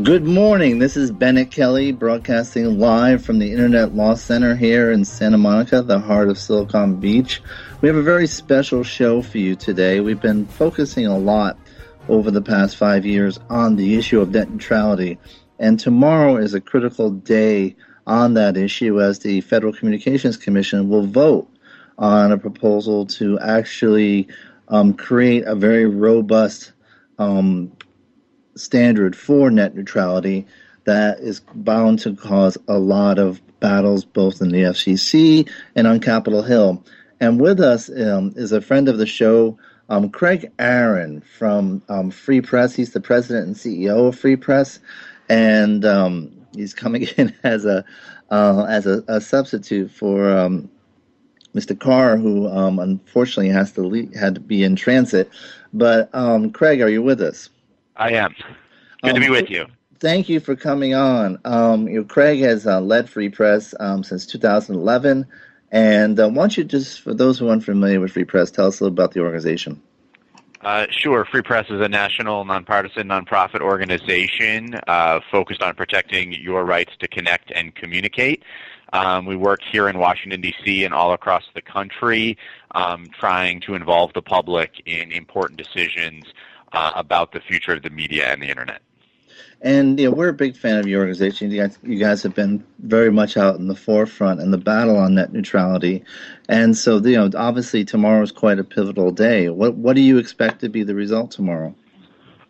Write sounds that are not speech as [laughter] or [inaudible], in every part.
Good morning. This is Bennet Kelley broadcasting live from the Internet Law Center here in Santa Monica, the heart of Silicon Beach. We have a very special show for you today. We've been focusing a lot over the past five years on the issue of net neutrality, and tomorrow is a critical day on that issue as the Federal Communications Commission will vote on a proposal to actually um, create a very robust um, standard for net neutrality that is bound to cause a lot of battles both in the FCC and on Capitol Hill. And with us um, is a friend of the show, um, Craig Aaron from um, Free Press. He's the president and CEO of Free Press, and um, he's coming [laughs] in as a uh, as a, a, substitute for um, Mr. Karr, who um, unfortunately has to had to be in transit. But Craig, are you with us? I am. Good um, to be um, with you. Thank you for coming on. Um, you know, Craig has uh, led Free Press um, since 2011. And uh, why don't you just, for those who aren't familiar with Free Press, tell us a little about the organization? Uh, sure. Free Press is a national, nonpartisan, nonprofit organization uh, focused on protecting your rights to connect and communicate. Um, we work here in Washington, D.C. and all across the country um, trying to involve the public in important decisions uh, about the future of the media and the internet. And you know, we're a big fan of your organization. You guys, you guys have been very much out in the forefront in the battle on net neutrality, and so you know, obviously tomorrow is quite a pivotal day. What what do you expect to be the result tomorrow?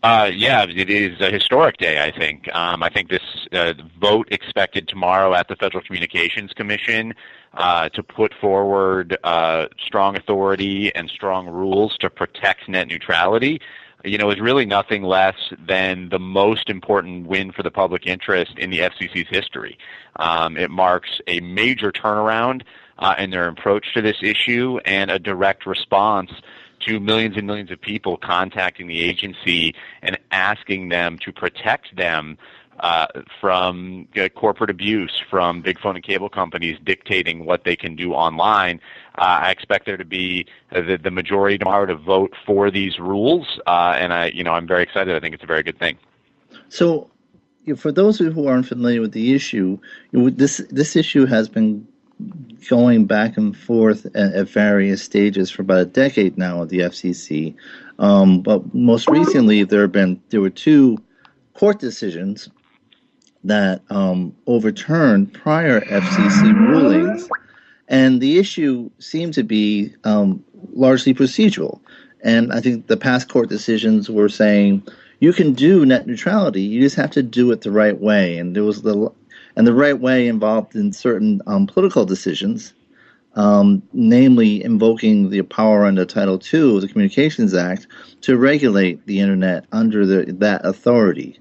Uh, yeah, it is a historic day. I think. Um, I think this uh, vote expected tomorrow at the Federal Communications Commission uh, to put forward uh, strong authority and strong rules to protect net neutrality you know, is really nothing less than the most important win for the public interest in the FCC's history. Um, it marks a major turnaround uh, in their approach to this issue and a direct response to millions and millions of people contacting the agency and asking them to protect them uh, from uh, corporate abuse, from big phone and cable companies dictating what they can do online. Uh, I expect there to be the, the majority tomorrow to vote for these rules, uh, and I, you know, I'm very excited. I think it's a very good thing. So, for those who aren't familiar with the issue, this this issue has been going back and forth at, at, various stages for about a decade now at the FCC. Um, but most recently, there have been there were two court decisions that um, overturned prior FCC rulings, and the issue seemed to be um, largely procedural. And I think the past court decisions were saying you can do net neutrality, you just have to do it the right way. And there was the and the right way involved in certain um, political decisions, um, namely invoking the power under Title II of the Communications Act to regulate the internet under the, that authority.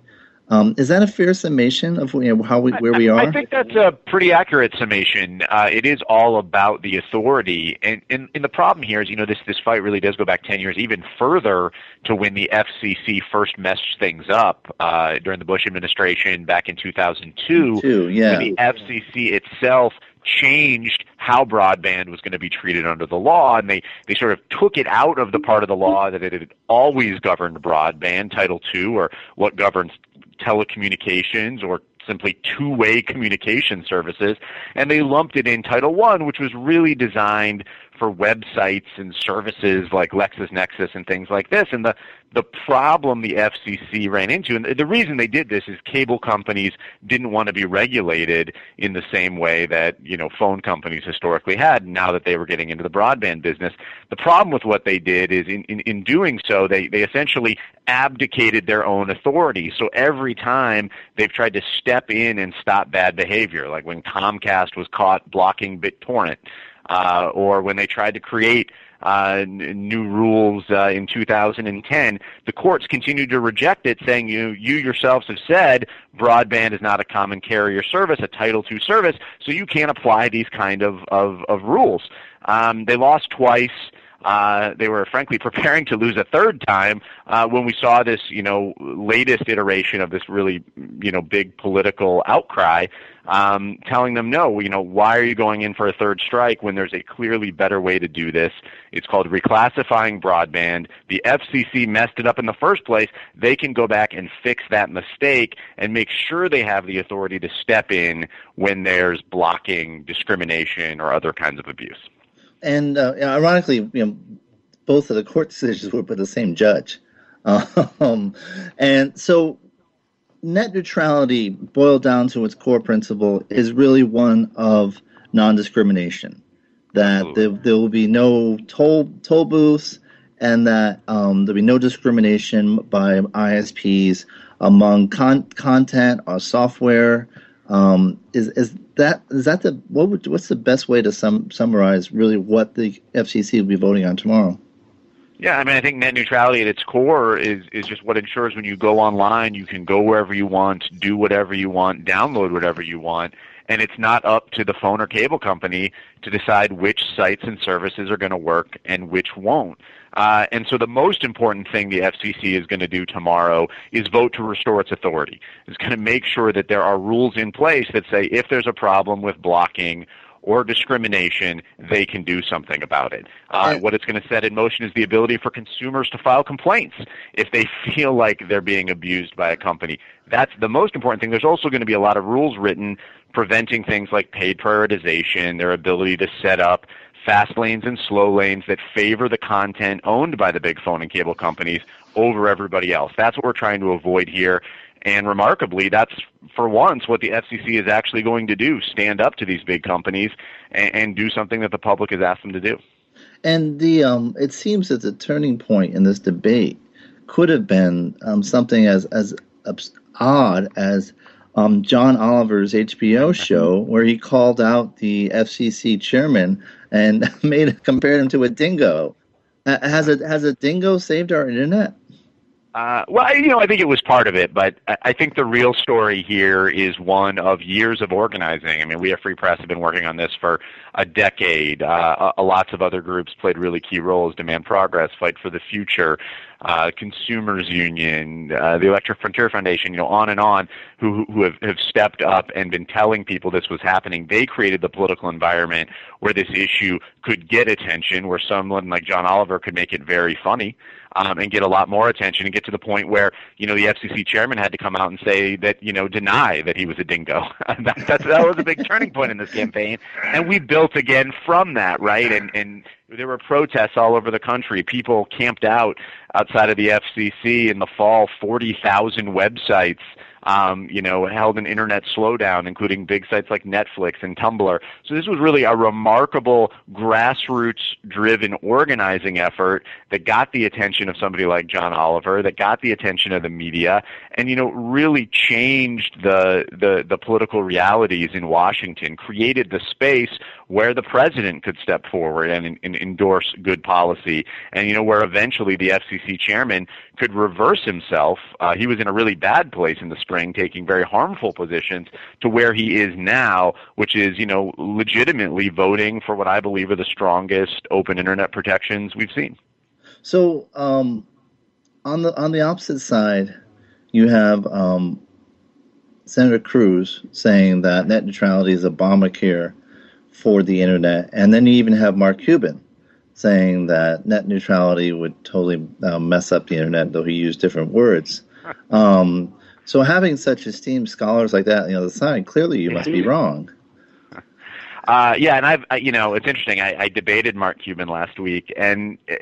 Um, is that a fair summation of you know, how we, where we are? I think that's a pretty accurate summation. Uh, it is all about the authority, and, and, and the problem here is, you know, this this fight really does go back ten years, even further to when the FCC first messed things up uh, during the Bush administration back in 2002. Two, yeah. The FCC itself changed how broadband was going to be treated under the law, and they, they sort of took it out of the part of the law that it had always governed broadband, Title II, or what governs telecommunications or simply two-way communication services, and they lumped it in Title One, which was really designed for websites and services like LexisNexis and things like this. And the the problem the FCC ran into, and the reason they did this is cable companies didn't want to be regulated in the same way that you know phone companies historically had. Now that they were getting into the broadband business, the problem with what they did is in in, in doing so, they they essentially abdicated their own authority. So every time they've tried to step in and stop bad behavior, like when Comcast was caught blocking BitTorrent, uh, or when they tried to create uh, new rules uh, in 2010, the courts continued to reject it, saying you you yourselves have said broadband is not a common carrier service, a Title II service, so you can't apply these kind of of, of rules. Um, they lost twice. Uh, they were frankly [laughs] preparing to lose a third time uh, when we saw this, you know, latest iteration of this really, you know, big political outcry, um, telling them, no, you know, why are you going in for a third strike when there's a clearly better way to do this? It's called reclassifying broadband. The FCC messed it up in the first place. They can go back and fix that mistake and make sure they have the authority to step in when there's blocking, discrimination, or other kinds of abuse. And uh, ironically, you know, both of the court [laughs] decisions were by the same judge. Um, and so net neutrality, boiled down to its core principle, is really one of non discrimination. That there, there, will be no toll, toll booths and that um, there'll be no discrimination by ISPs among con- content or software. Um, is, is that is that the what would, what's the best way to sum, summarize really what the FCC will be voting on tomorrow? Yeah, I mean, I think net neutrality at its core is is just what ensures when you go online, you can go wherever you want, do whatever you want, download whatever you want, and it's not up to the phone or cable company to decide which sites and services are going to work and which won't. Uh, and so the most important thing the FCC is going to do tomorrow is vote to restore its authority. It's going to make sure that there are rules in place that say if there's a problem with blocking or discrimination, they can do something about it. Uh, what it's going to set in motion is the ability for consumers to file complaints if they [laughs] feel like they're being abused by a company. That's the most important thing. There's also going to be a lot of rules written preventing things like paid prioritization, their ability to set up fast lanes and slow lanes that favor the content owned by the big phone and cable companies over everybody else. That's what we're trying to avoid here. And remarkably, that's for once what the FCC is actually going to do stand up to these big companies and, and do something that the public has asked them to do. And the um, it seems that the turning point in this debate could have been um, something as, as odd as um, John Oliver's HBO show, where he called out the FCC chairman and [laughs] made compared him to a dingo. has a has a dingo saved our internet? Uh, well, you know, I think it was part of it, but I think the real story here is one of years of organizing. I mean, we at Free Press have been working on this for a decade. Uh, lots of other groups played really key roles: Demand Progress, Fight for the Future, uh, Consumers Union, uh, the Electric Frontier Foundation. You know, on and on, who who have, have stepped up and been telling people this was happening. They created the political environment where this issue could get attention, where someone like John Oliver could make it very funny um, and get a lot more attention and get to the point where you know the FCC chairman had to come out and say that you know deny that he was a dingo. [laughs] that, that, that was a big [laughs] turning point in this campaign, and we built again from that, right? And and there were protests all over the country. People camped out outside of the FCC in the fall. Forty thousand websites um, you know, held an internet slowdown, including big sites like Netflix and Tumblr. So this was really a remarkable grassroots-driven organizing effort that got the attention of somebody like John Oliver, that got the attention of the media, and you know, really changed the the, the political realities in Washington, created the space where the president could step forward and, and endorse good policy, and you know, where eventually the FCC chairman could reverse himself. Uh, he was in a really bad place in the spring, taking very harmful positions, to where he is now, which is you know legitimately voting for what I believe are the strongest open internet protections we've seen. So um, on the on the opposite side, you have um, Senator Cruz saying that net neutrality is Obamacare for the internet, and then you even have Mark Cuban saying that net neutrality would totally uh, mess up the internet, though he used different words. [laughs] Um, so having such esteemed scholars like that on the other side, clearly you must be wrong. [laughs] Uh, yeah, and I've, you know, it's interesting. I, I debated Mark Cuban last week, and uh,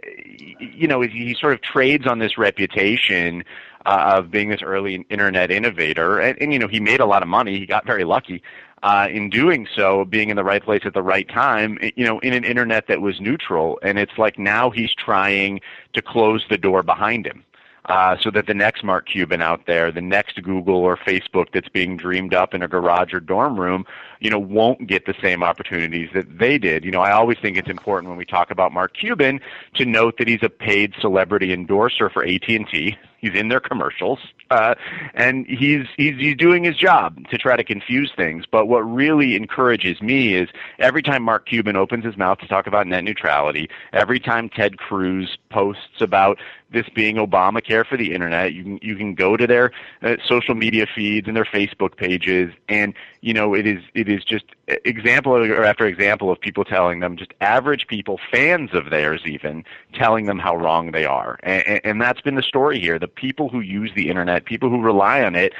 you know, he, he sort of trades on this reputation uh, of being this early internet innovator, and, and you know, he made a lot of money. He got very lucky uh, in doing so, being in the right place at the right time. You know, in an internet that was neutral, and it's like now he's trying to close the door behind him uh, so that the next Mark Cuban out there, the next Google or Facebook that's being dreamed up in a garage or dorm room, you know, won't get the same opportunities that they did. You know, I always think it's important when we talk about Mark Cuban to note that he's a paid celebrity endorser for AT&T. He's in their commercials, uh, and he's, he's he's doing his job to try to confuse things. But what really encourages me is every time Mark Cuban opens his mouth to talk about net neutrality, every time Ted Cruz posts about this being Obamacare for the internet, you can you can go to their uh, social media feeds and their Facebook pages, and you know it is it is just example after example of people telling them, just average people, fans of theirs even, telling them how wrong they are. And, and that's been the story here. The people who use the internet, people who rely on it,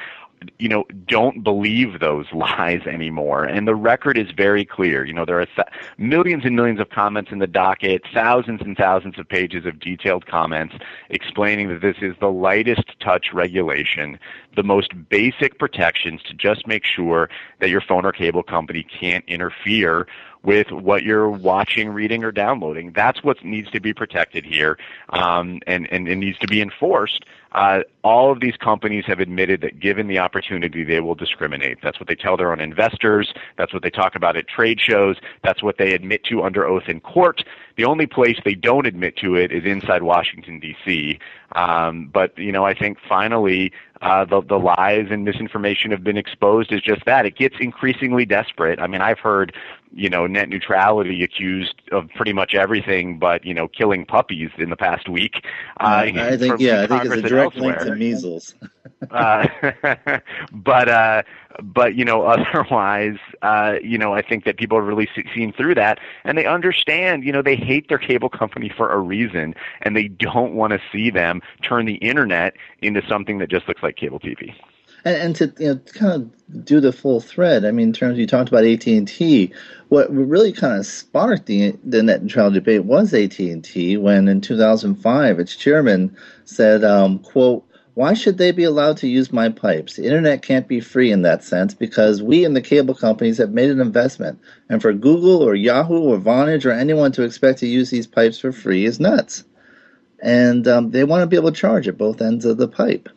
you know, don't believe those [laughs] lies anymore. And the record is very clear. You know, there are th- millions and millions of comments in the docket, thousands and thousands of pages of detailed comments explaining that this is the lightest touch regulation, the most basic protections to just make sure that your phone or cable company can't interfere with what you're watching, reading, or downloading. That's what needs to be protected here, um, and, and it needs to be enforced. Uh, all of these companies have admitted that given the opportunity, they will discriminate. That's what they tell their own investors. That's what they talk about at trade shows. That's what they admit to under oath in court. The only place they don't admit to it is inside Washington D.C. Um, but you know, I think finally uh, the the lies and misinformation have been exposed as just that. It gets increasingly desperate. I mean, I've heard you know net neutrality accused of pretty much everything, but you know killing puppies in the past week. Uh, I think yeah, I think it's a direct link to measles. [laughs] uh, [laughs] but uh, but you know [laughs] otherwise, uh, you know I think that people have really seen through that, and they understand. You know they hate their cable company for a reason, and they don't want to see them turn the internet into something that just looks like cable TV and, and to you know kind of do the full thread. I mean, in terms you talked about AT and T, what really kind of sparked the the net neutrality debate was AT and T when in 2005 its chairman said, um, "quote." Why should they be allowed to use my pipes? The internet can't be free in that sense because we and the cable companies have made an investment. And for Google or Yahoo or Vonage or anyone to expect to use these pipes for free is nuts. And um, they want to be able to charge at both ends of the pipe.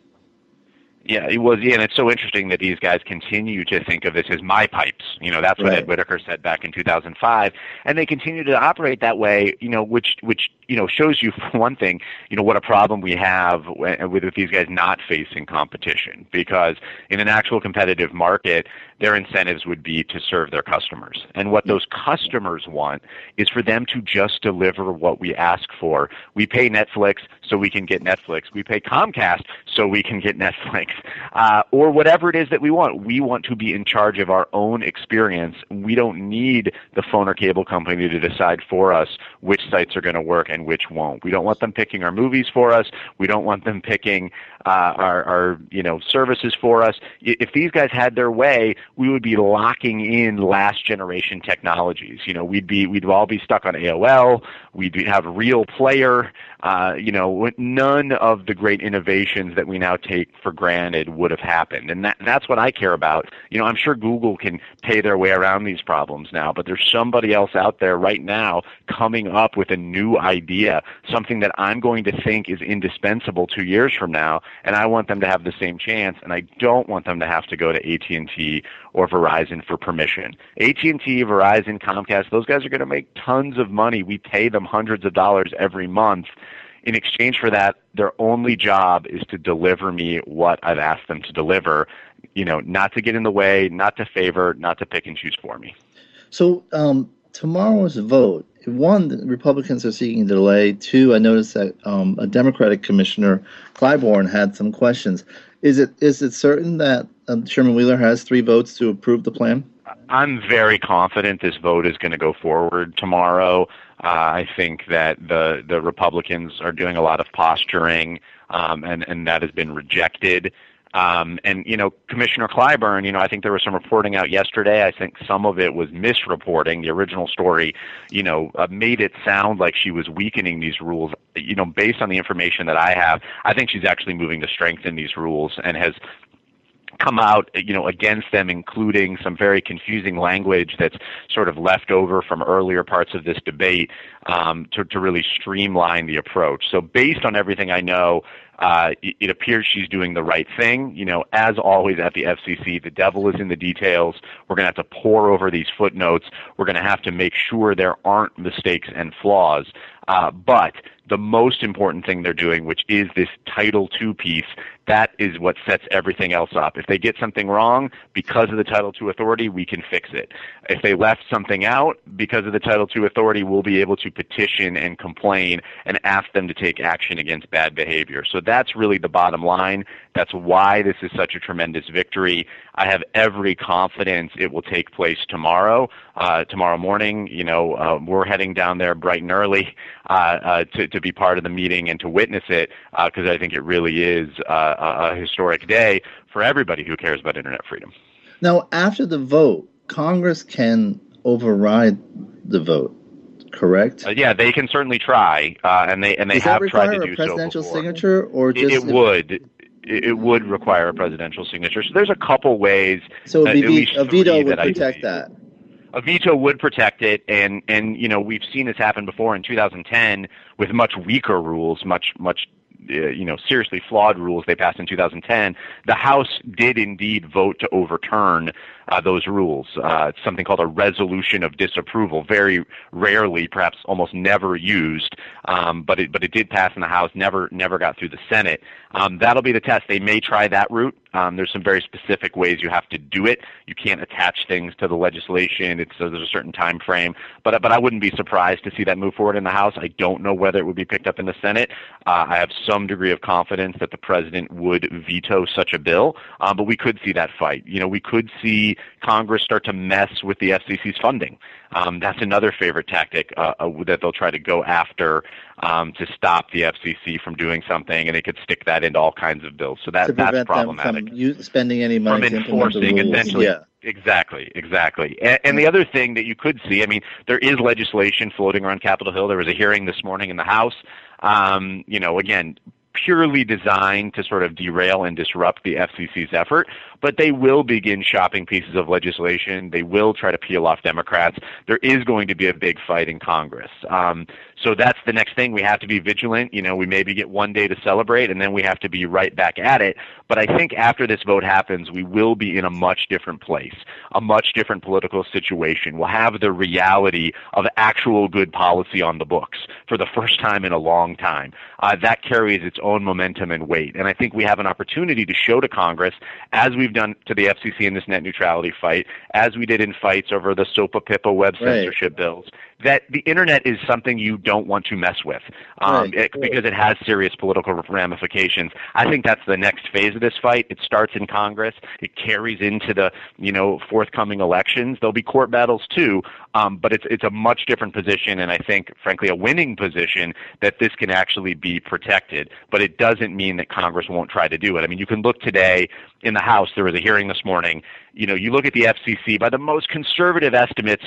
Yeah, it was. Yeah, and it's so interesting that these guys continue to think of this as my pipes. You know, that's what right. Ed Whitacre said back in 2005, and they continue to operate that way. You know, which which you know shows you [laughs] for one thing, you know, what a problem we have with, with these guys not facing competition. Because in an actual competitive market, their incentives would be to serve their customers, and what those customers want is for them to just deliver what we ask for. We pay Netflix so we can get Netflix. We pay Comcast so we can get [laughs] Netflix uh, or whatever it is that we want. We want to be in charge of our own experience. We don't need the phone or cable company to decide for us which sites are going to work and which won't. We don't want them picking our movies for us. We don't want them picking uh, our, our you know services for us. If these guys had their way, we would be locking in last generation technologies. You know, we'd be we'd all be stuck on AOL. We'd have Real Player. Uh, you know, none of the great innovations that we now take for granted would have happened. And that, that's what I care about. You know, I'm sure Google can pay their way around these problems now, but there's somebody else out there right now coming up with a new idea, something that I'm going to think is indispensable two years from now, and I want them to have the same chance, and I don't want them to have to go to AT&T or Verizon for permission. AT&T, Verizon, Comcast, those guys are going to make tons of money. We pay them hundreds of dollars every month in exchange for that, their only job is to deliver me what I've asked them to deliver. You know, not to get in the way, not to favor, not to pick and choose for me. So um, tomorrow's vote, one, Republicans are seeking delay. Two, I noticed that um, a Democratic commissioner, Clyburn, had some questions. Is it is it certain that um, Chairman Wheeler has three votes to approve the plan? I'm very confident this vote is going to go forward tomorrow. Uh, I think that the the Republicans are doing a lot of posturing, um, and and that has been rejected. Um, and you know, Commissioner Clyburn, you know, I think there was some reporting out yesterday. I think some of it was misreporting. The original story, you know, uh, made it sound like she was weakening these rules. You know, based on the information that I have, I think she's actually moving to strengthen these rules and has come out, you know, against them, including some very confusing language that's sort of left over from earlier parts of this debate um, to, to really streamline the approach. So, based on everything I know, uh, it, appears she's doing the right thing. You know, as always at the FCC, the devil is in the details. We're going to have to pour over these footnotes. We're going to have to make sure there aren't mistakes and flaws. Uh, but the most important thing they're doing, which is this Title II piece, that is what sets everything else up. If they get something wrong because of the Title II authority, we can fix it. If they left something out because of the Title II authority, we'll be able to petition and complain and ask them to take action against bad behavior. So that's really the bottom line. That's why this is such a tremendous victory. I have every confidence it will take place tomorrow. Uh, tomorrow morning, you know, uh, we're heading down there bright and early uh, uh to, to be part of the meeting and to witness it because uh, I think it really is uh, a, historic day for everybody who cares about internet freedom. Now, after the vote, Congress can override the vote correct? Uh, yeah, they can certainly try, uh, and they and they Does have tried to do so. a presidential signature, or It, just it would. It, would require a presidential signature. So there's a couple ways. So be, a veto would I protect that. A veto would protect it and and you know we've seen this happen before in 2010 with much weaker rules much much uh, you know seriously flawed rules they passed in 2010 the house did indeed vote to overturn uh, those rules uh, it's something called a resolution of disapproval very rarely perhaps almost never used um, but it but it did pass in the house never never got through the senate um, that'll be the test they may try that route um, there's some very specific ways you have to do it. You can't attach things to the legislation. It's uh, there's a certain time frame. But but I wouldn't be surprised to see that move forward in the House. I don't know whether it would be picked up in the Senate. Uh, I have some degree of confidence that the president would veto such a bill. Uh, but we could see that fight. You know, we could see Congress start to mess with the FCC's funding. Um, that's another favorite tactic uh, uh, that they'll try to go after um, to stop the FCC from doing something, and they could stick that into all kinds of bills. So that that's problematic from spending any money from to implement the enforcing rules. essentially. Yeah. Exactly, exactly. And, and the other thing that you could see, I mean, there is legislation floating around Capitol Hill. There was a hearing this morning in the House. Um, you know, again, purely designed to sort of derail and disrupt the FCC's effort, but they will begin shopping pieces of legislation. They will try to peel off Democrats. There is going to be a big fight in Congress. Um, so that's the next thing. We have to be vigilant. You know, we maybe get one day to celebrate, and then we have to be right back at it. But I think after this vote happens, we will be in a much different place, a much different political situation. We'll have the reality of actual good policy on the books for the first time in a long time. Uh, that carries its own momentum and weight. And I think we have an opportunity to show to Congress, as we've done to the FCC in this net neutrality fight, as we did in fights over the SOPA PIPA web Right. censorship bills, that the internet is something you don't want to mess with um, Right. it- because it has serious political ramifications. I think that's the next phase of this fight. It starts in Congress. It carries into the you know forthcoming elections. There'll be court battles too, um, but it's it's a much different position, and I think, frankly, a winning position that this can actually be protected. But it doesn't mean that Congress won't try to do it. I mean, you can look today in the House. There was a hearing this morning. You know, you look at the FCC. By the most conservative estimates,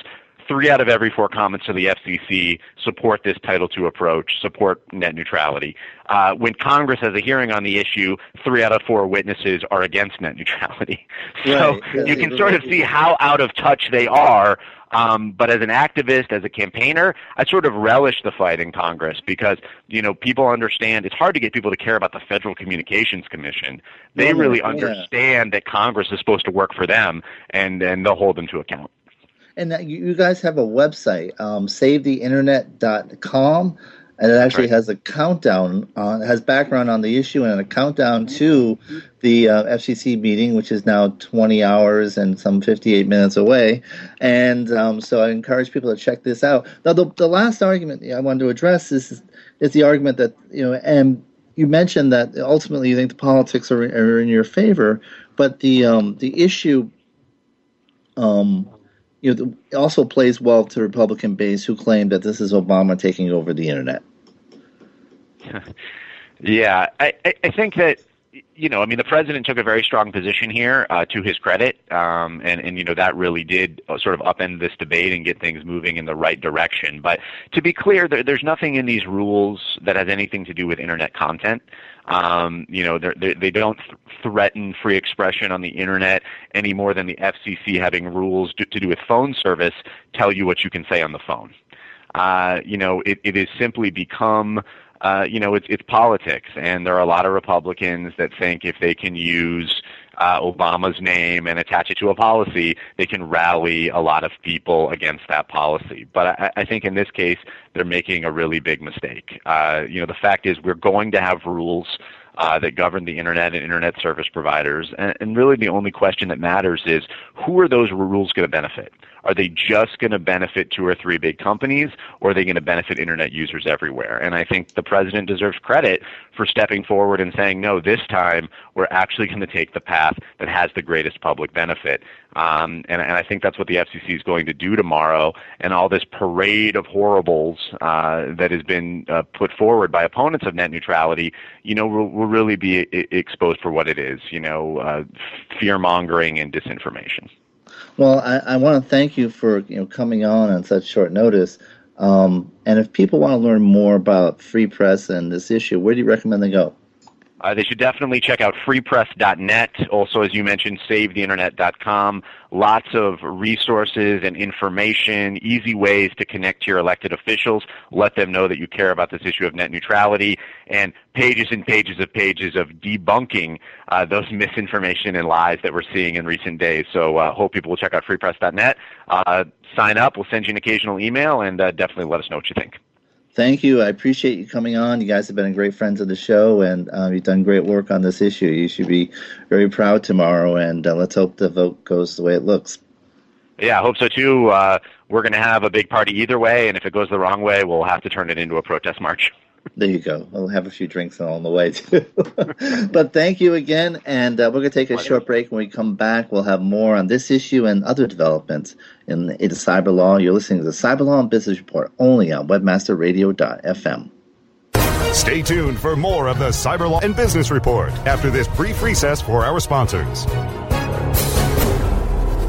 three out of every four comments to the FCC support this Title II approach, support net neutrality. Uh, when Congress has a hearing on the issue, three out of four witnesses are against net [laughs] neutrality. So right. you can sort of see how out of touch they are um, but as an activist, as a campaigner, I sort of relish the fight in Congress because you know people understand it's hard to get people to care about the Federal Communications Commission. They really understand that Congress is supposed to work for them, and and they'll hold them to account. And you guys have a website, um, SaveTheInternet.com and it actually right. has a countdown on has background on the issue and a countdown to the uh, FCC meeting, which is now 20 hours and some 58 minutes away. And um, so I encourage people to check this out. Now, the, the last argument I wanted to address is is the argument that you know, and you mentioned that ultimately you think the politics are, are in your favor, but the um, the issue. Um, you know, also plays well to Republican base who claim that this is Obama taking over the internet. [laughs] yeah, I, I think that you know, I mean, the president took a very strong position here, uh, to his credit, um, and and you know that really did uh, sort of upend this debate and get things moving in the right direction. But to be clear, there, there's nothing in these rules that has anything to do with internet content. Um, you know, they they don't th- threaten free expression on the internet any more than the FCC having rules to, to do with phone service tell you what you can say on the phone. Uh, you know, it, it has simply become uh, you know, it's it's politics, and there are a lot of Republicans that think if they can use uh, Obama's name and attach it to a policy, they can rally a lot of people against that policy. But I, I think in this case, they're making a really big mistake. Uh, you know, the fact is we're going to have rules uh, that govern the internet and internet service providers. And, and really, the only question that matters is who are those rules going to benefit? Are they just going to benefit two or three big companies, or are they going to benefit internet users everywhere? And I think the president deserves credit for stepping forward and saying, no, this time we're actually going to take the path that has the greatest public benefit. Um, and, and I think that's what the FCC is going to do tomorrow. And all this parade of horribles uh, that has been uh, put forward by opponents of net neutrality, you know, will, will really be I- exposed for what it is, you know, uh, fear mongering and disinformation. Well, I, I want to thank you for you know coming on on such short notice. Um, and if people want to learn more about free press and this issue, where do you recommend they go? Uh, they should definitely check out freepress.net. Also, as you mentioned, savetheinternet.com. Lots of resources and information, easy ways to connect to your elected officials, let them know that you care about this issue of net neutrality, and pages and pages of pages of debunking uh, those [laughs] misinformation and lies that we're seeing in recent days. So, uh, hope people will check out freepress.net. Uh, sign up. We'll send you an occasional email, and uh, definitely let us know what you think thank you. I appreciate you coming on. You guys have been great friends of the show, and um, you've done great work on this issue. You should be very proud tomorrow, and uh, let's hope the vote goes the way it looks. Yeah, I hope so too. Uh, we're going to have a big party either way, and if it goes the wrong way, we'll have to turn it into a protest march. There you go. I'll have a few drinks along the way too. [laughs] but thank you again, and uh, we're going to take a short break. When we come back, we'll have more on this issue and other developments in, in cyber law. You're listening to the Cyber Law and Business Report only on WebmasterRadio.fm. Stay tuned for more of the Cyber Law and Business Report after this brief recess for our sponsors.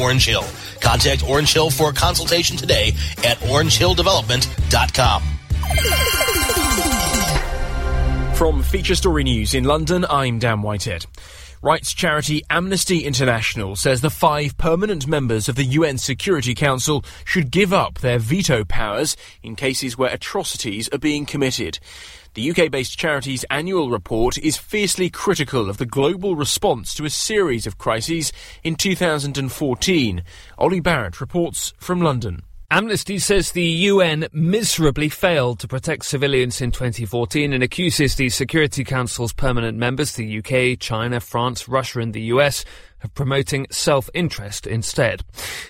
Orange Hill. Contact Orange Hill for a consultation today at orangehilldevelopment.com. From Feature Story News in London, I'm Dan Whitehead. Rights charity Amnesty International says the five permanent members of the UN Security Council should give up their veto powers in cases where atrocities are being committed. The UK based charity's annual report is fiercely critical of the global response to a series of crises in 2014. Ollie Barrett reports from London. Amnesty says the UN miserably failed to protect civilians in 2014 and accuses the Security Council's permanent members, the UK, China, France, Russia, and the US, of promoting self-interest instead.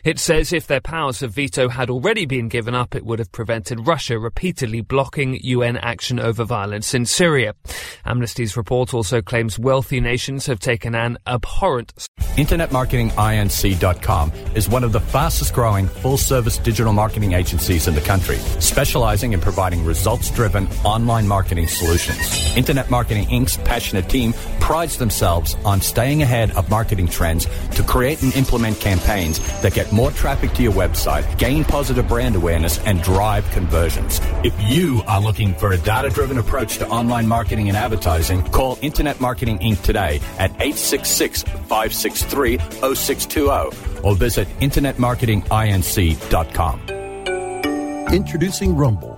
It says if their powers of veto had already been given up, it would have prevented Russia repeatedly blocking UN action over violence in Syria. Amnesty's report also claims wealthy nations have taken an abhorrent. InternetMarketingInc.com is one of the fastest growing full service digital marketing agencies in the country, specializing in providing results driven online marketing solutions. Internet Marketing Inc.'s passionate team prides themselves on staying ahead of marketing trends to create and implement campaigns that get more traffic to your website, gain positive brand awareness, and drive conversions. If you are looking for a data driven approach to online marketing and advertising, call Internet Marketing Inc. today at 866 563 0620 or visit InternetMarketingInc.com. Introducing Rumble,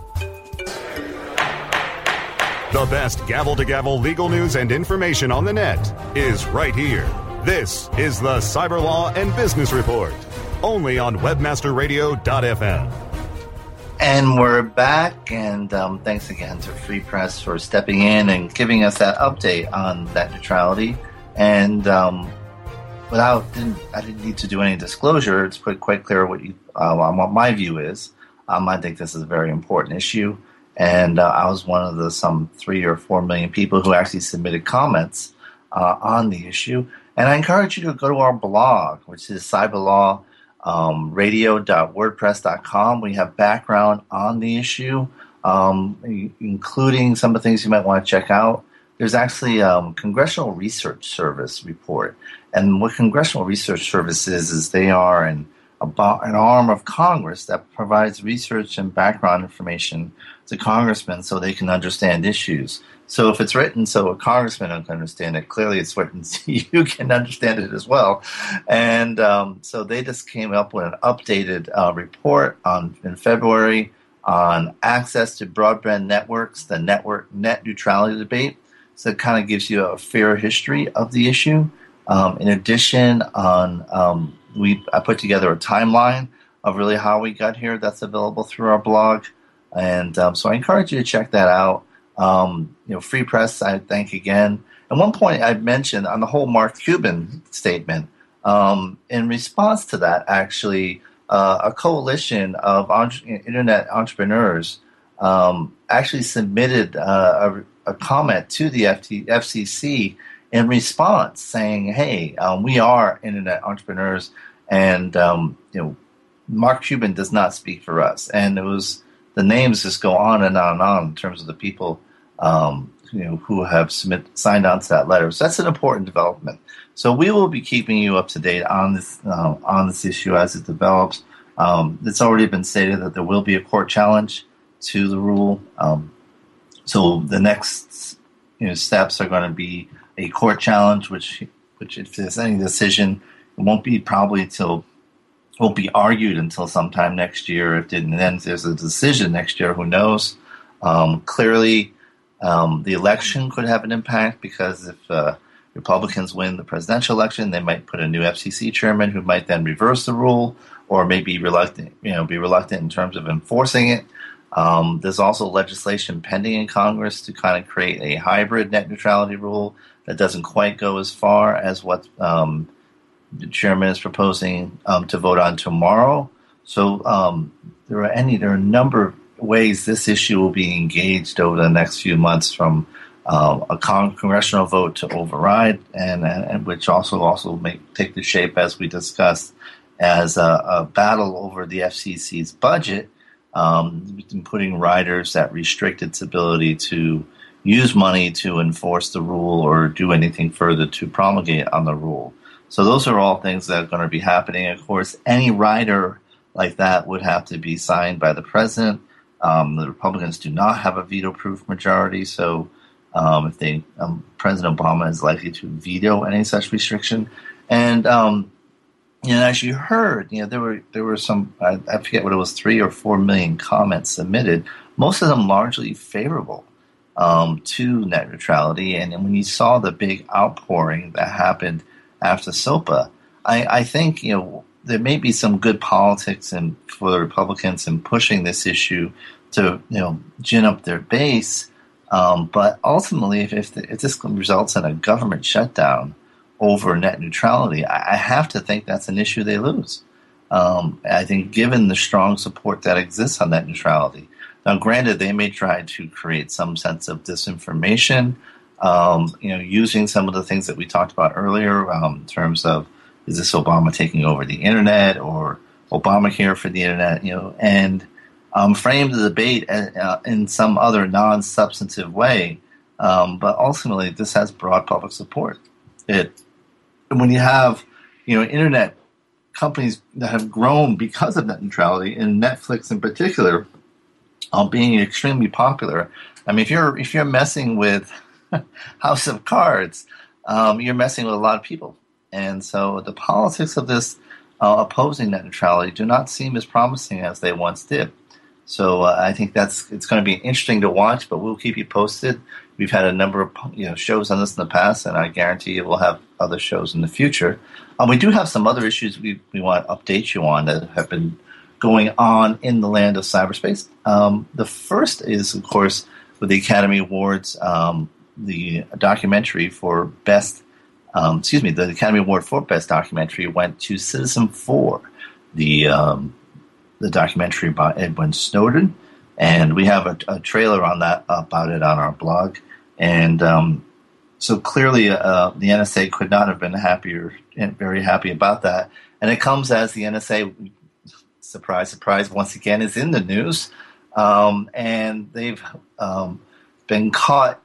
The best gavel to gavel legal news and information on the net is right here. This is the Cyber Law and Business Report, only on WebmasterRadio.fm. And we're back, and um, thanks again to Free Press for stepping in and giving us that update on net neutrality. And um, without, didn't, I didn't need to do any disclosure. It's quite quite clear what you, uh, what my view is. Um, I think this is a very important issue and uh, I was one of the some three or four million people who actually submitted comments uh, on the issue. And I encourage you to go to our blog, which is cyberlawradio.wordpress.com. Um, we have background on the issue, um, including some of the things you might want to check out. There's actually a um, Congressional Research Service report. And what Congressional Research Service is, is they are an, an arm of Congress that provides research and background information to congressmen so they can understand issues. So if it's written so a congressman can understand it, clearly it's written [laughs] so you can understand it as well. And um, so they just came up with an updated uh, report on in February on access to broadband networks, the network net neutrality debate. So it kind of gives you a fair history of the issue. Um, in addition, on um, we I put together a timeline of really how we got here. That's available through our blog. And um, so I encourage you to check that out. Um, you know, Free Press, I thank again. At one point, I mentioned on the whole Mark Cuban statement. Um, in response to that, actually, uh, a coalition of entre- internet entrepreneurs um, actually submitted uh, a, a, comment to the FT- FCC in response, saying, "Hey, um, we are internet entrepreneurs, and um, you know, Mark Cuban does not speak for us." And it was the names just go on and on and on in terms of the people um, you know who have submit, signed on to that letter. So that's an important development. So we will be keeping you up to date on this uh, on this issue as it develops. Um, it's already been stated that there will be a court challenge to the rule. Um, so the next you know, steps are going to be a court challenge, which which if there's any decision, it won't be probably till won't be argued until sometime next year. If then there's a decision next year, who knows? Um, clearly, um, the election could have an impact because if uh, Republicans win the presidential election, they might put a new FCC chairman who might then reverse the rule, or maybe reluctant, you know, be reluctant in terms of enforcing it. Um, there's also legislation pending in Congress to kind of create a hybrid net neutrality rule that doesn't quite go as far as what um, the chairman is proposing um, to vote on tomorrow. So um, there are any there are a number of ways this issue will be engaged over the next few months, from uh, a con- congressional vote to override, and, and, which also also may take the shape as we discussed as a, a battle over the FCC's budget, um, putting riders that restrict its ability to use money to enforce the rule or do anything further to promulgate on the rule. So those are all things that are going to be happening. Of course, any rider like that would have to be signed by the president. Um, the Republicans do not have a veto-proof majority, so um, if they, um, President Obama is likely to veto any such restriction. And um, and as you heard, you know there were there were some I, I forget what it was three or four million comments submitted. Most of them largely favorable um, to net neutrality. And when you saw the big outpouring that happened after SOPA, I, I think you know there may be some good politics and for the Republicans in pushing this issue to you know gin up their base. Um, but ultimately, if if, the, if, this results in a government shutdown over net neutrality, I, I have to think that's an issue they lose. Um, I think, given the strong support that exists on net neutrality, now, granted, they may try to create some sense of disinformation, um, you know, using some of the things that we talked about earlier um, in terms of is this Obama taking over the internet or Obamacare for the internet, you know, and um, frame the debate uh, in some other non-substantive way. Um, but ultimately, this has broad public support. It when you have you know internet companies that have grown because of net neutrality, and Netflix in particular um, being extremely popular. I mean, if you're if you're messing with [laughs] House of Cards, um, you're messing with a lot of people, and so the politics of this uh, opposing net neutrality do not seem as promising as they once did. So uh, I think that's it's going to be interesting to watch, but we'll keep you posted. We've had a number of you know shows on this in the past, and I guarantee you we'll have other shows in the future. Um, we do have some other issues we, we want to update you on that have been going on in the land of cyberspace. Um, the first is, of course, with the Academy Awards, um, the documentary for best, um, excuse me, the Academy Award for best documentary went to Citizenfour, the um, the documentary by Edward Snowden, and we have a, a, trailer on that about it on our blog, and um, so clearly uh, the NSA could not have been happier, very happy about that, and it comes as the NSA surprise, surprise, once again is in the news. Um, and they've um, been caught.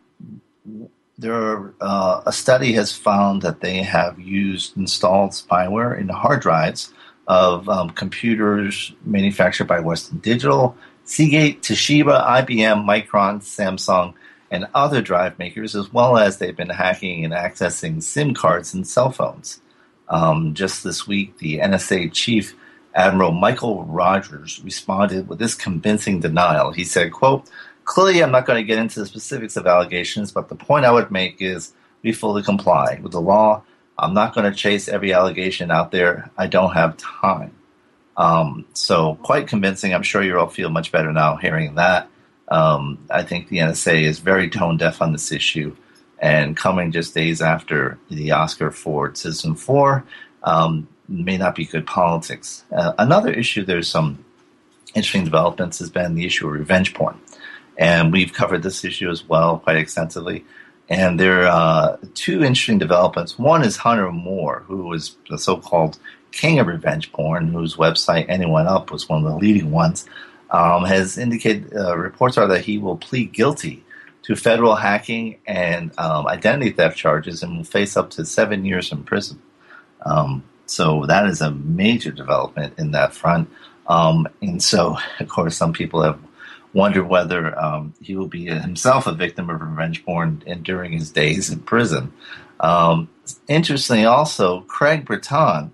There, uh, a study has found that they have used installed spyware in hard drives of um, computers manufactured by Western Digital, Seagate, Toshiba, IBM, Micron, Samsung, and other drive makers, as well as they've been hacking and accessing SIM cards and cell phones. Um, just this week, the NSA chief Admiral Michael Rogers responded with this convincing denial. He said, quote, Clearly, I'm not going to get into the specifics of allegations, but the point I would make is we fully comply with the law. I'm not going to chase every allegation out there. I don't have time. Um, so, quite convincing. I'm sure you all feel much better now hearing that. Um, I think the NSA is very tone deaf on this issue. And coming just days after the Oscar for Citizenfour, um, may not be good politics. Uh, another issue, there's some interesting developments, has been the issue of revenge porn. And we've covered this issue as well quite extensively. And there are uh, two interesting developments. One is Hunter Moore, who was the so called king of revenge porn, whose website Anyone Up was one of the leading ones, um, has indicated uh, reports are that he will plead guilty to federal hacking and um, identity theft charges and will face up to seven years in prison. Um, so that is a major development in that front. Um, and so, [laughs] of course, some people have wondered whether um, he will be himself a victim of revenge porn during his days in prison. Um, interestingly, also, Craig Breton,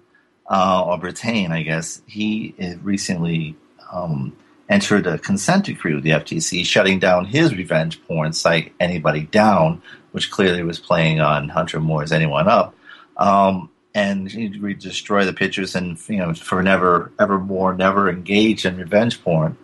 uh, or Brittain, I guess, he recently um, entered a consent decree with the FTC shutting down his revenge porn site, Anybody Down, which clearly was playing on Hunter Moore's Anyone Up. Um, and we destroy the pictures and you know for never ever more never engage in revenge porn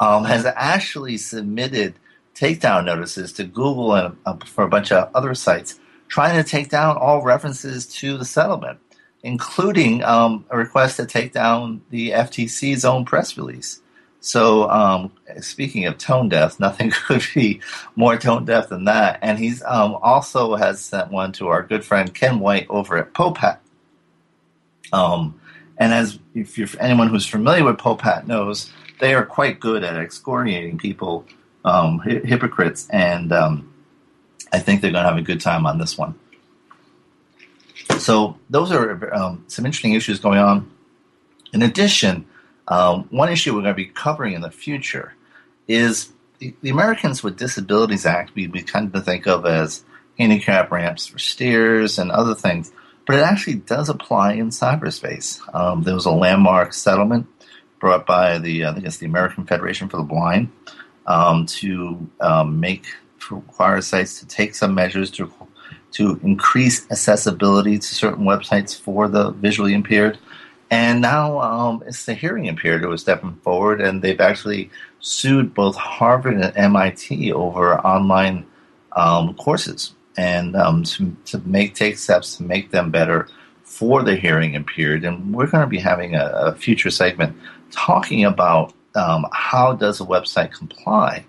um, has actually submitted takedown notices to Google and uh, for a bunch of other sites trying to take down all references to the settlement, including um, a request to take down the FTC's own press release. So, um, speaking of tone deaf, nothing [laughs] could be more tone deaf than that. And he's um, also has sent one to our good friend Ken White over at Popehat, um, and as if you're anyone who's familiar with Popehat knows, they are quite good at excoriating people, um, hi- hypocrites, and um, I think they're going to have a good time on this one. So those are um, some interesting issues going on. In addition, um, one issue we're going to be covering in the future is the, the Americans with Disabilities Act. We, we of think of as handicap ramps for steers and other things but it actually does apply in cyberspace. Um, there was a landmark settlement brought by the I think it's the American Federation for the Blind um, to um, make require sites to take some measures to to increase accessibility to certain websites for the visually impaired. And now um, it's the hearing impaired who are stepping forward, and they've actually sued both Harvard and MIT over online um, courses and um, to, to make take steps to make them better for the hearing impaired. And we're going to be having a, a future segment talking about um, how does a website comply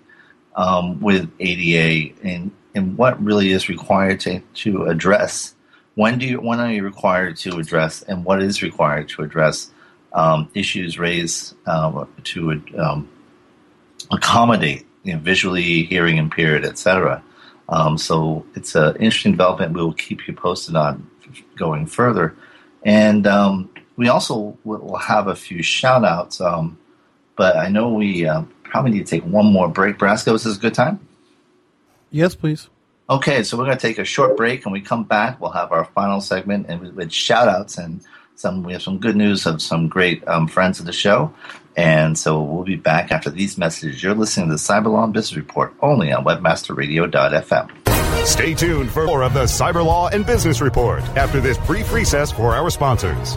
um, with ADA and, and what really is required to, to address. When do you, when are you required to address and what is required to address um, issues raised uh, to um, accommodate you know, visually hearing impaired, etc. Um, so it's an interesting development. We will keep you posted on going further. And um, we also will have a few shout outs, um, but I know we uh, probably need to take one more break. Brasco, is this a good time? Yes, please. Okay, so we're going to take a short break. and we come back, we'll have our final segment and with, with shout outs and some we have some good news of some great um, friends of the show. And so we'll be back after these messages. You're listening to the Cyberlaw Business Report only on webmasterradio.fm. Stay tuned for more of the Cyberlaw and Business Report after this brief recess for our sponsors.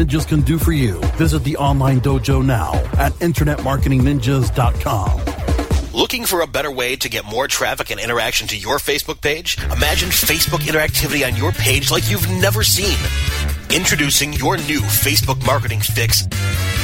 Ninjas can do for you. Visit the online dojo now at InternetMarketingNinjas.com. Looking for a better way to get more traffic and interaction to your Facebook page? Imagine Facebook interactivity on your page like you've never seen. Introducing your new Facebook marketing fix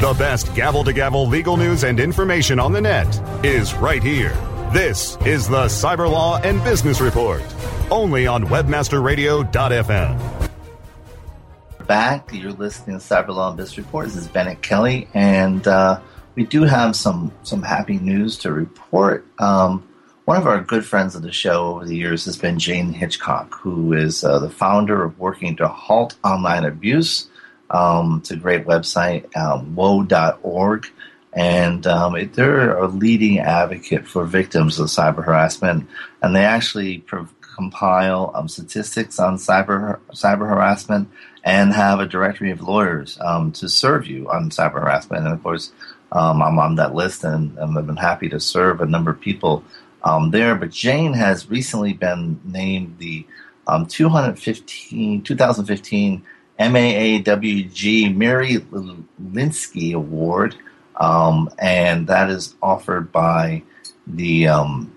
The best gavel to gavel legal news and information on the net is right here. This is the Cyber Law and Business Report, only on WebmasterRadio.fm. Back, you're listening to Cyber Law and Business Report. This is Bennet Kelley, and uh, we do have some some happy news to report. Um, one of our good friends of the show over the years has been Jane Hitchcock, who is uh, the founder of Working to Halt Online Abuse um, it's a great website, um, woe.org. And um, it, they're a leading advocate for victims of cyber harassment. And they actually pro- compile um, statistics on cyber, cyber harassment and have a directory of lawyers um, to serve you on cyber harassment. And of course, um, I'm on that list and, and, I've been happy to serve a number of people um, there. But Jane has recently been named the um, 215, 2015 MAAWG Mary Litynski Award, um, and that is offered by the. Um,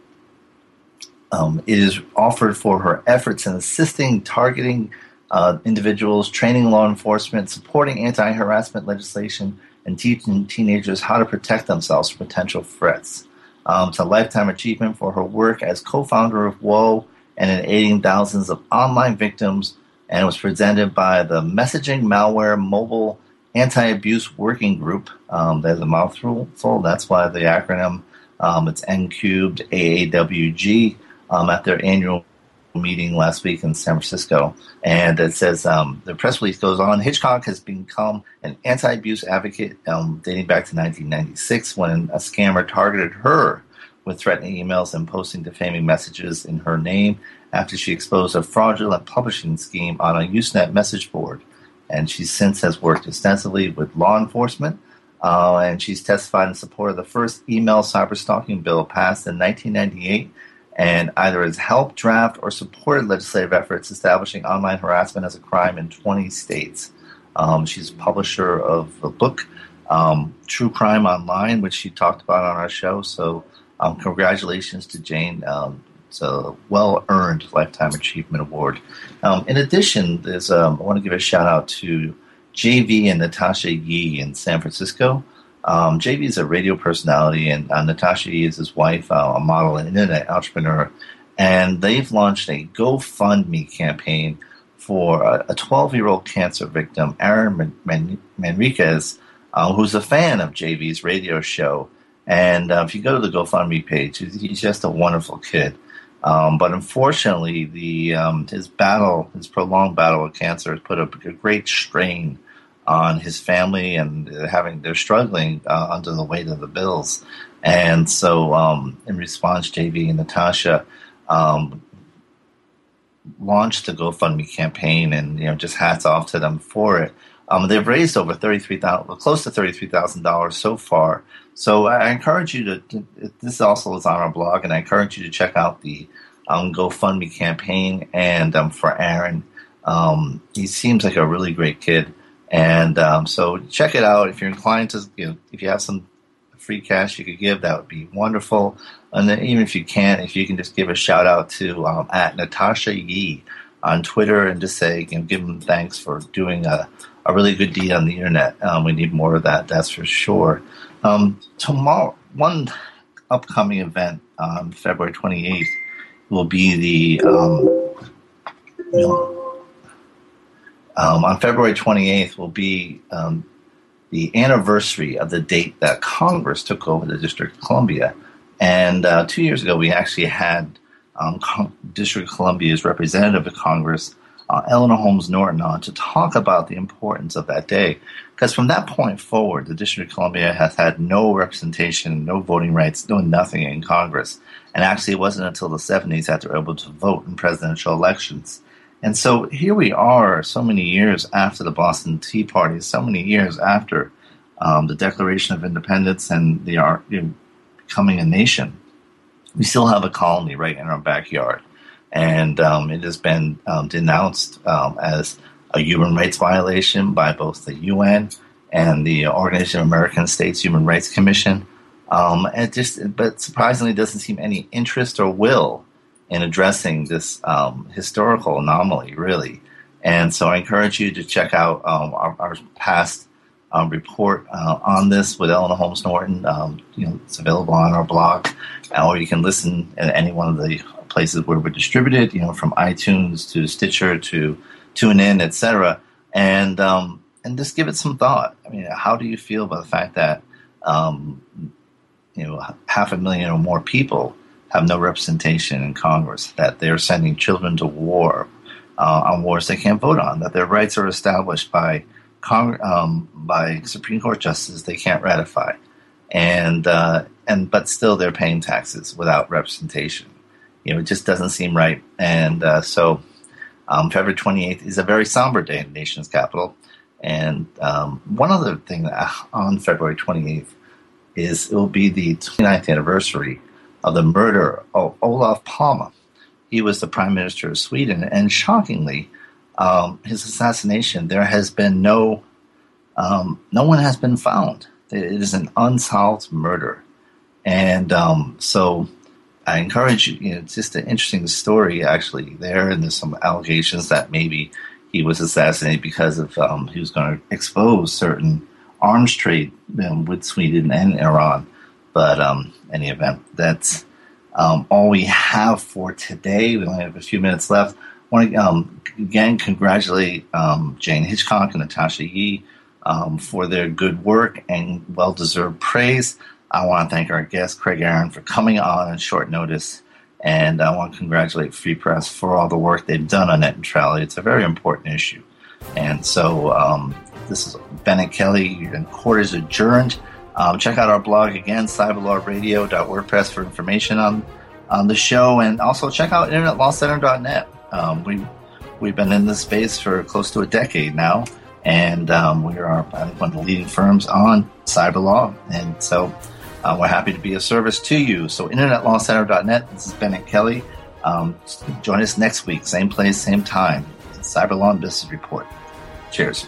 um, it is offered for her efforts in assisting targeting uh, individuals, training law enforcement, supporting anti harassment legislation, and teaching teenagers how to protect themselves from potential threats. Um, it's a lifetime achievement for her work as co founder of WHOA and in aiding thousands of online victims and it was presented by the Messaging Malware Mobile Anti-Abuse Working Group. Um, there's a mouthful, that's why the acronym um, it's M cubed AAWG um, at their annual meeting last week in San Francisco, and it says um, the press release goes on. Hitchcock has become an anti-abuse advocate um, dating back to 1996 when a scammer targeted her with threatening emails and posting defaming messages in her name after she exposed a fraudulent publishing scheme on a Usenet message board. And she since has worked extensively with law enforcement, uh, and she's testified in support of the first email cyberstalking bill passed in 1998 and either has helped draft or supported legislative efforts establishing online harassment as a crime in 20 states. Um, she's publisher of a book, um, True Crime Online, which she talked about on our show. So, um, congratulations to Jane. Um, it's a well earned Lifetime Achievement Award. Um, in addition, there's, um, I want to give a shout out to JV and Natasha Yee in San Francisco. Um, JV is a radio personality, and uh, Natasha is his wife, uh, a model and internet entrepreneur. And they've launched a GoFundMe campaign for a 12 year old cancer victim, Aaron Man- Man- Manriquez, uh, who's a fan of JV's radio show. And uh, if you go to the GoFundMe page, he's just a wonderful kid. Um, but unfortunately, the um, his battle, his prolonged battle with cancer, has put a, a great strain on his family, and having they're struggling uh, under the weight of the bills. And so, um, in response, JV and Natasha um, launched the GoFundMe campaign, and you know, just hats off to them for it. Um, they've raised over thirty three thousand, close to thirty three thousand dollars so far. So I encourage you to, to, This also is on our blog, and I encourage you to check out the um, GoFundMe campaign. And um, for Aaron, um, he seems like a really great kid. And um, so check it out. If you're inclined to, you know, if you have some free cash you could give, that would be wonderful. And then even if you can't, if you can just give a shout out to um, at Natasha Yee on Twitter and just say, you know, give them thanks for doing a, a really good deed on the internet. Um, we need more of that, that's for sure. Um, tomorrow, one upcoming event on February 28th will be the um, you know, um, on February 28th will be um, the anniversary of the date that Congress took over the District of Columbia. And uh, two years ago, we actually had um, District of Columbia's representative of Congress, uh, Eleanor Holmes Norton, on to talk about the importance of that day. Because from that point forward, the District of Columbia has had no representation, no voting rights, no nothing in Congress. And actually, it wasn't until the 70s that they were able to vote in presidential elections. And so here we are, so many years after the Boston Tea Party, so many years after um, the Declaration of Independence and the you know, becoming a nation. We still have a colony right in our backyard, and um, it has been um, denounced um, as a human rights violation by both the UN and the Organization of American States Human Rights Commission. Um, and just, but surprisingly, doesn't seem any interest or will in addressing this um, historical anomaly, really. And so I encourage you to check out um, our, our, past um, report uh, on this with Eleanor Holmes Norton. Um, you know, it's available on our blog, or you can listen at any one of the places where we're distributed. You know, from iTunes to Stitcher to TuneIn, etc. And um, and just give it some thought. I mean, how do you feel about the fact that um, you know half a million or more people have no representation in Congress, that they're sending children to war uh, on wars they can't vote on, that their rights are established by Cong- um, by Supreme Court justices they can't ratify, and uh, and but still they're paying taxes without representation. You know, it just doesn't seem right, and uh, so um, February 28th is a very somber day in the nation's capital. And um, one other thing on February 28th is it will be the 29th anniversary of the murder of Olof Palme. He was the prime minister of Sweden, and shockingly, um, his assassination there has been no um, no one has been found. It is an unsolved murder, and um, so I encourage you. You know, it's just an interesting story actually there, and there's some allegations that maybe he was assassinated because of um, he was going to expose certain arms trade with Sweden and Iran. But um, any event, that's um, all we have for today. We only have a few minutes left. I want to um, again congratulate um, Jane Hitchcock and Natasha Yee um, for their good work and well deserved praise. I want to thank our guest, Craig Aaron, for coming on on short notice And I want to congratulate Free Press for all the work they've done on net neutrality. It's a very important issue. And so um, this is Bennet Kelley, and court is adjourned. Um, check out our blog again, cyberlawradio.wordpress for information on, on the show. And also check out internetlawcenter.net. Um, we, we've been in this space for close to a decade now. And um, we are one of the leading firms on cyber law. And so uh, we're happy to be of service to you. So, internetlawcenter.net. This is Bennet Kelley. Um, join us next week, same place, same time. Cyber Law and Business Report. Cheers.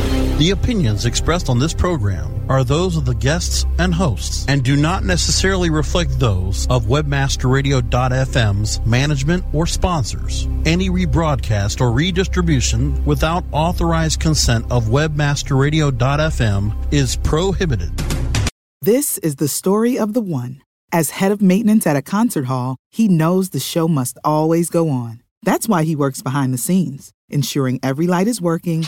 The opinions expressed on this program are those of the guests and hosts and do not necessarily reflect those of webmasterradio.fm's management or sponsors. Any rebroadcast or redistribution without authorized consent of webmasterradio.fm is prohibited. This is the story of the one. As head of maintenance at a concert hall, he knows the show must always go on. That's why he works behind the scenes, ensuring every light is working